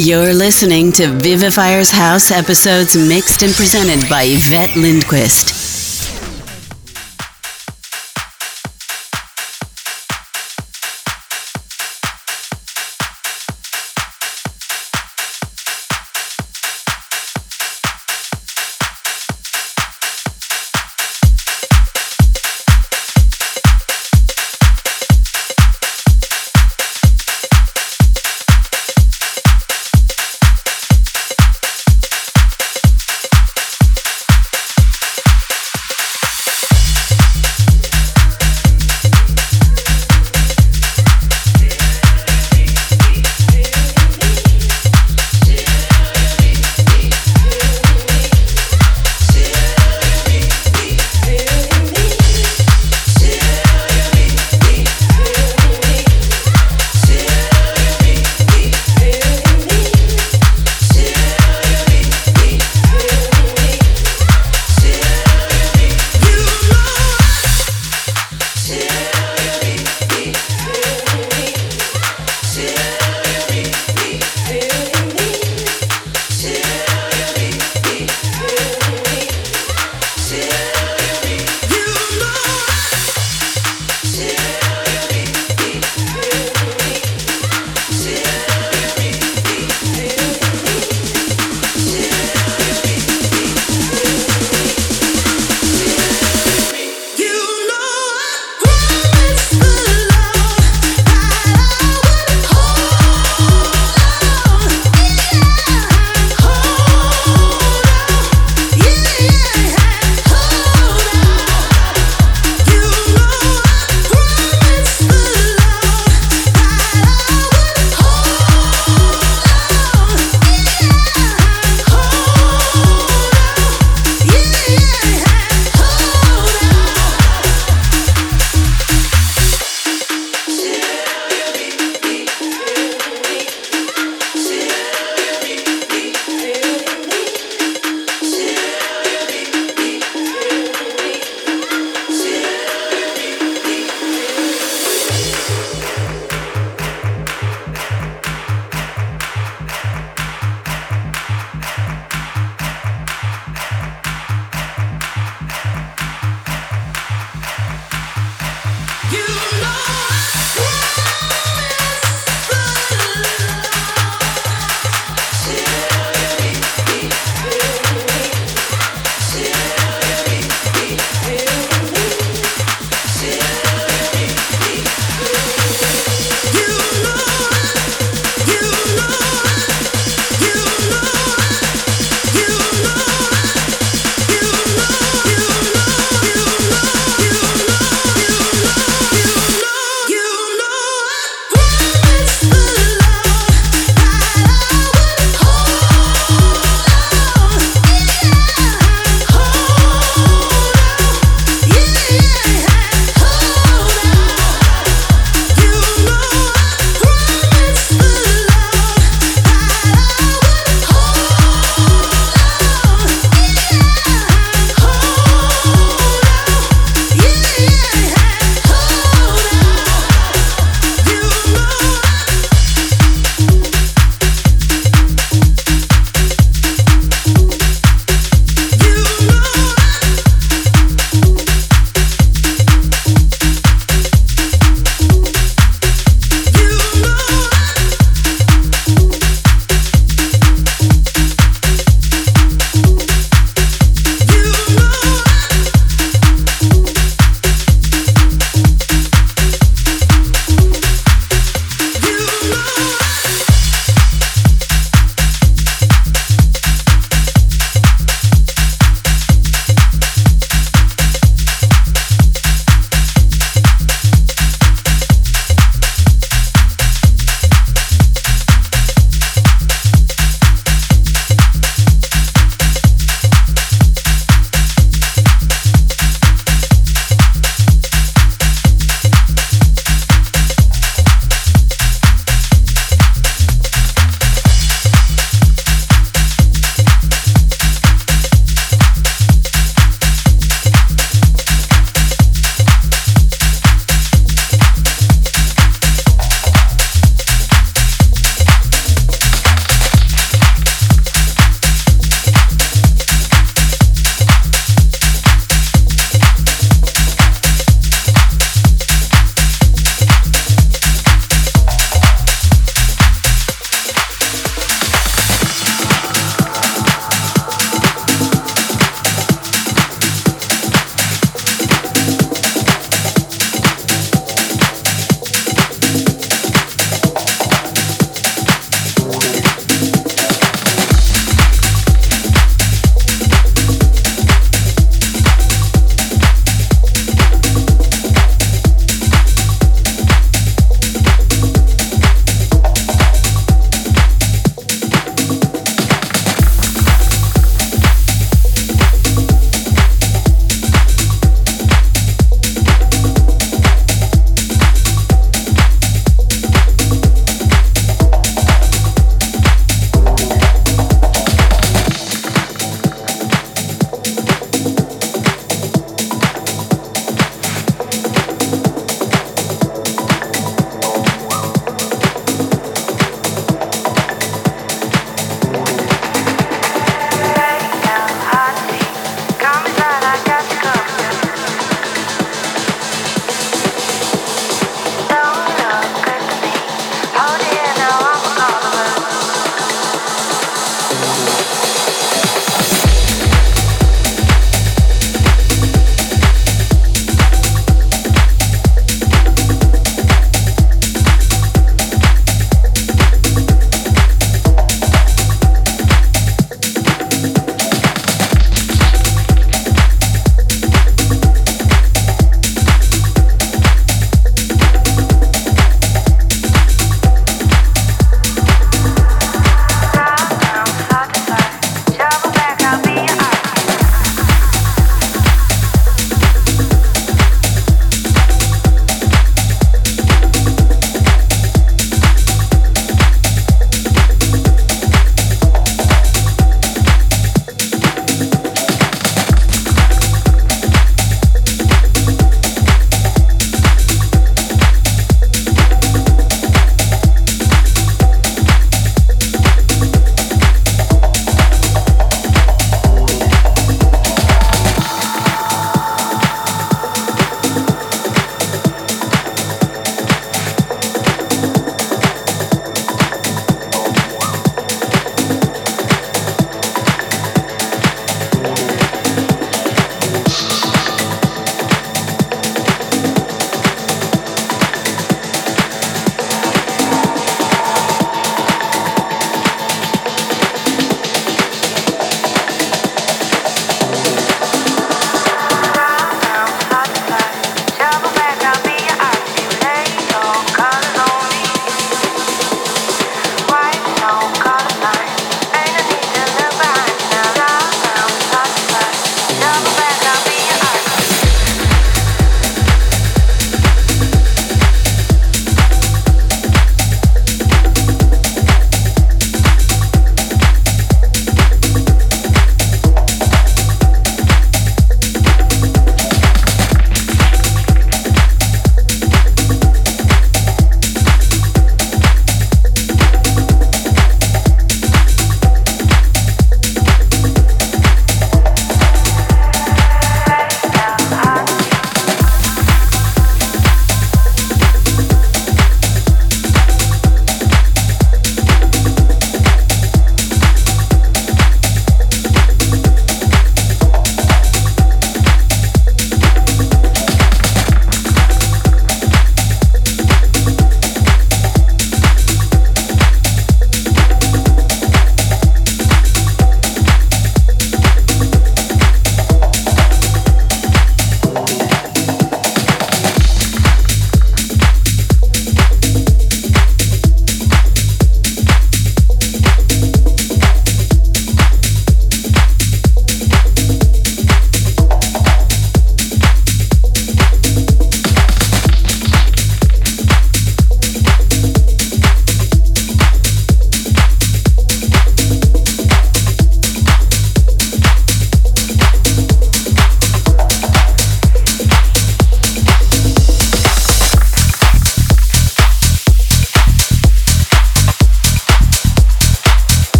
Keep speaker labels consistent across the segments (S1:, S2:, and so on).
S1: You're listening to Vivifier's House episodes mixed and presented by Yvette Lindquist.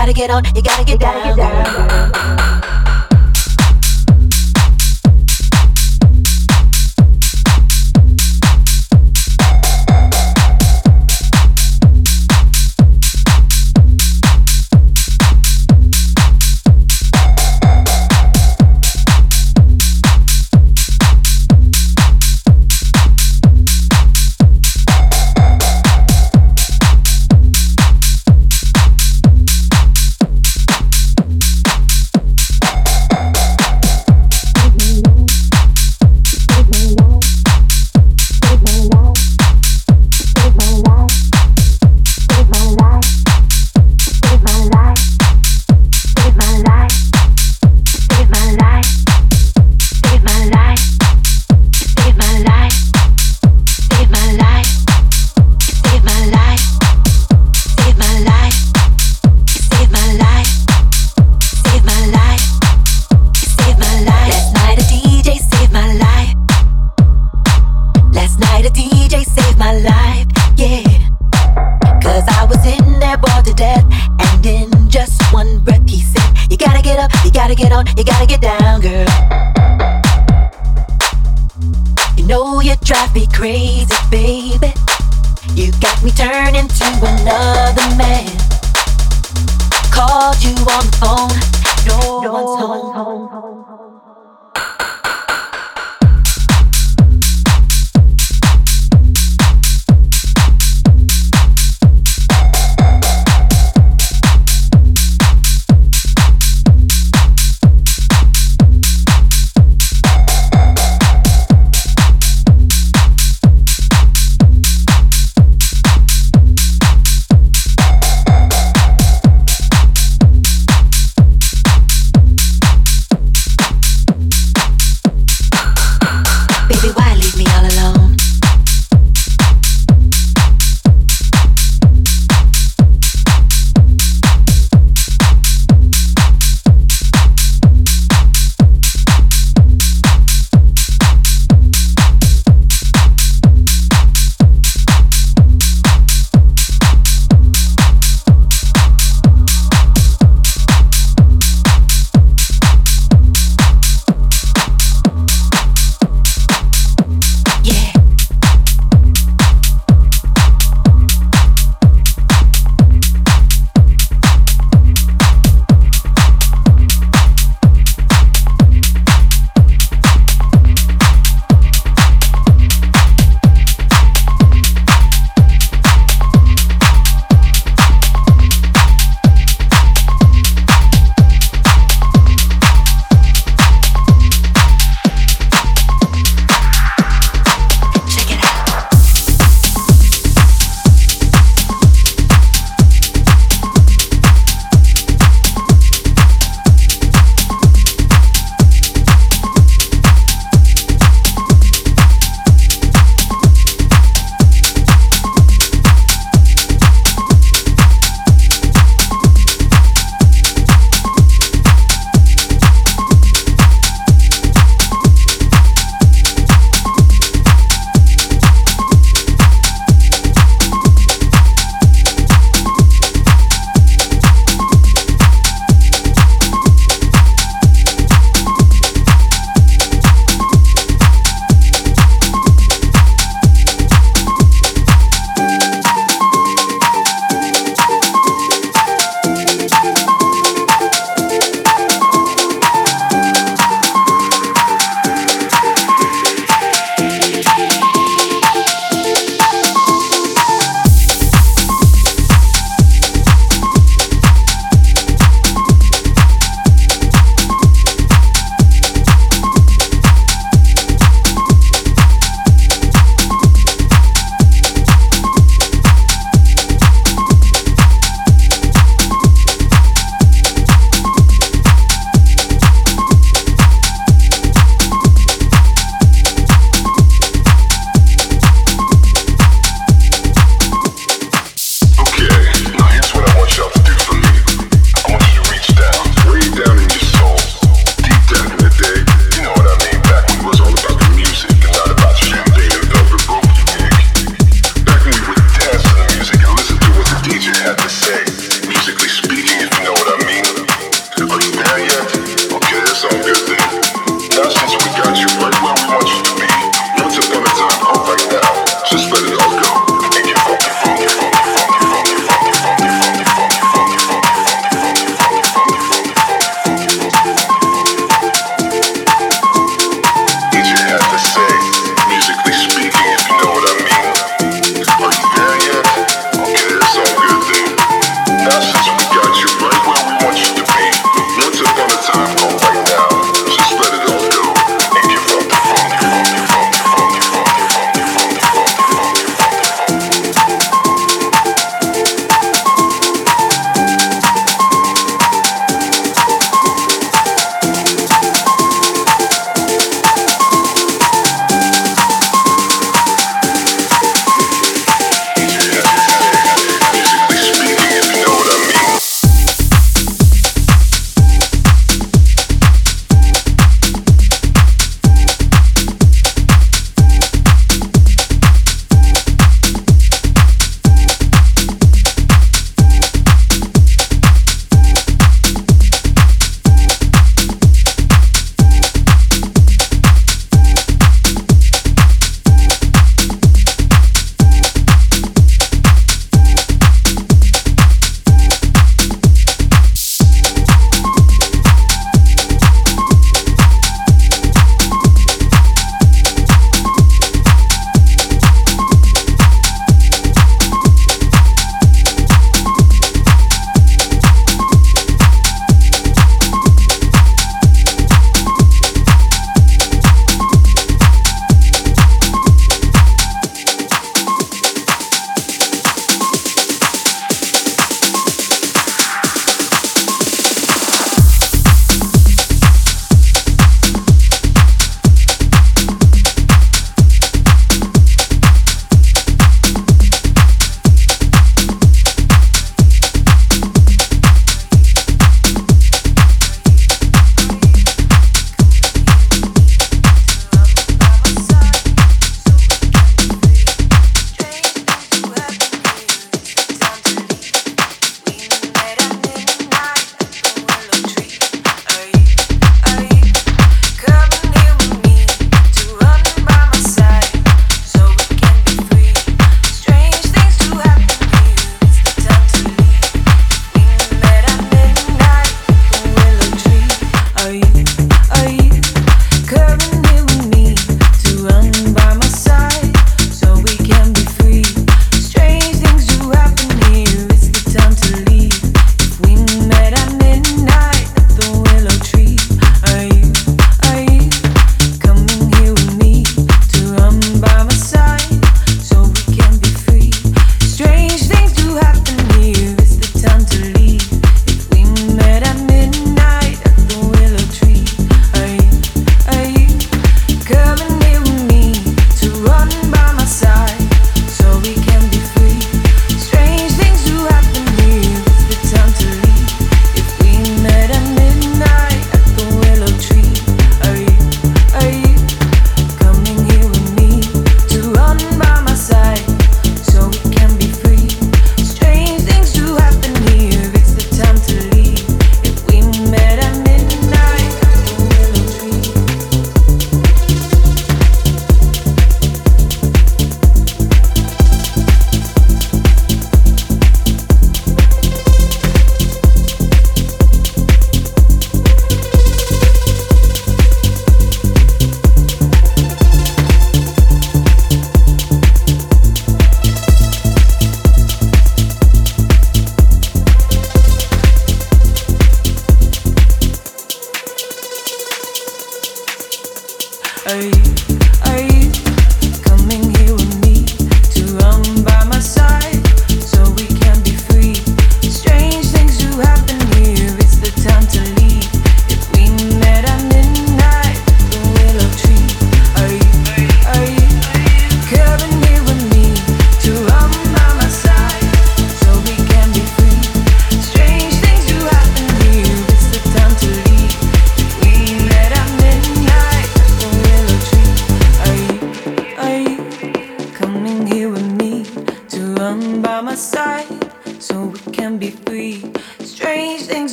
S2: gotta get on, you gotta get down. Gotta get down. know you drive me crazy, baby. You got me turning to another man. Called you on the phone, no, no one's home. home.